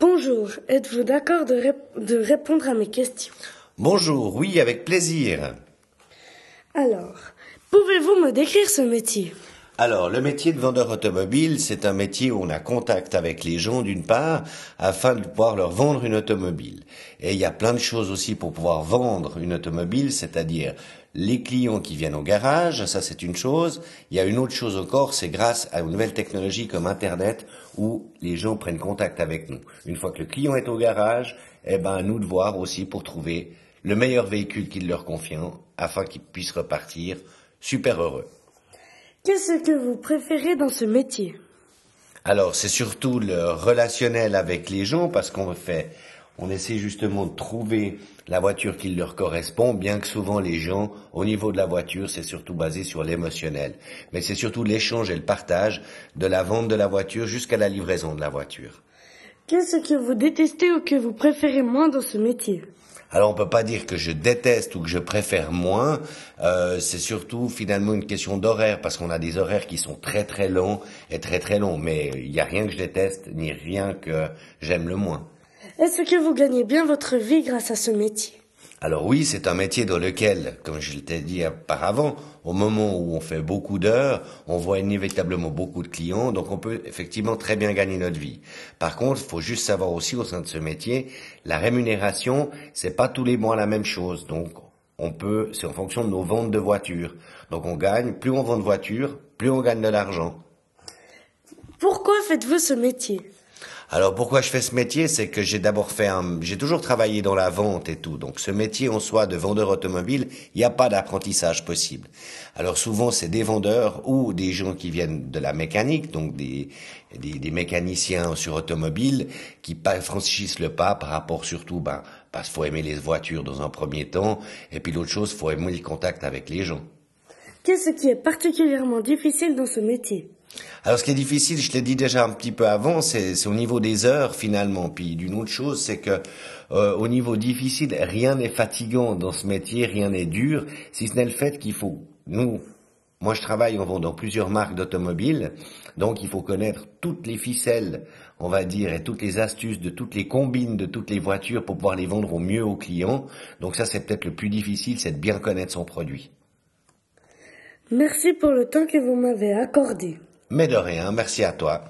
Bonjour, êtes-vous d'accord de, rép- de répondre à mes questions? Bonjour, oui, avec plaisir. Alors, pouvez-vous me décrire ce métier? Alors, le métier de vendeur automobile, c'est un métier où on a contact avec les gens d'une part, afin de pouvoir leur vendre une automobile. Et il y a plein de choses aussi pour pouvoir vendre une automobile, c'est-à-dire les clients qui viennent au garage, ça c'est une chose. Il y a une autre chose encore, c'est grâce à une nouvelle technologie comme Internet où les gens prennent contact avec nous. Une fois que le client est au garage, eh ben, à nous de voir aussi pour trouver le meilleur véhicule qu'il leur convient afin qu'ils puissent repartir super heureux. Qu'est-ce que vous préférez dans ce métier? Alors, c'est surtout le relationnel avec les gens parce qu'on fait, on essaie justement de trouver la voiture qui leur correspond, bien que souvent les gens, au niveau de la voiture, c'est surtout basé sur l'émotionnel. Mais c'est surtout l'échange et le partage de la vente de la voiture jusqu'à la livraison de la voiture. Qu'est-ce que vous détestez ou que vous préférez moins dans ce métier? Alors on peut pas dire que je déteste ou que je préfère moins. Euh, c'est surtout finalement une question d'horaire parce qu'on a des horaires qui sont très très longs et très très longs. Mais il n'y a rien que je déteste ni rien que j'aime le moins. Est-ce que vous gagnez bien votre vie grâce à ce métier? Alors oui, c'est un métier dans lequel, comme je t'ai dit auparavant, au moment où on fait beaucoup d'heures, on voit inévitablement beaucoup de clients, donc on peut effectivement très bien gagner notre vie. Par contre, il faut juste savoir aussi au sein de ce métier, la rémunération, c'est pas tous les mois la même chose. Donc on peut, c'est en fonction de nos ventes de voitures. Donc on gagne, plus on vend de voitures, plus on gagne de l'argent. Pourquoi faites-vous ce métier? Alors pourquoi je fais ce métier, c'est que j'ai d'abord fait un, j'ai toujours travaillé dans la vente et tout. Donc ce métier en soi de vendeur automobile, il n'y a pas d'apprentissage possible. Alors souvent c'est des vendeurs ou des gens qui viennent de la mécanique, donc des, des, des mécaniciens sur automobile qui franchissent le pas par rapport surtout, ben, parce qu'il faut aimer les voitures dans un premier temps, et puis l'autre chose, faut aimer le contact avec les gens. Qu'est-ce qui est particulièrement difficile dans ce métier Alors, ce qui est difficile, je l'ai dit déjà un petit peu avant, c'est au niveau des heures finalement. Puis d'une autre chose, c'est que euh, au niveau difficile, rien n'est fatigant dans ce métier, rien n'est dur, si ce n'est le fait qu'il faut nous. Moi, je travaille en vendant plusieurs marques d'automobiles, donc il faut connaître toutes les ficelles, on va dire, et toutes les astuces de toutes les combines de toutes les voitures pour pouvoir les vendre au mieux aux clients. Donc ça, c'est peut-être le plus difficile, c'est de bien connaître son produit. Merci pour le temps que vous m'avez accordé. Mais de rien, merci à toi.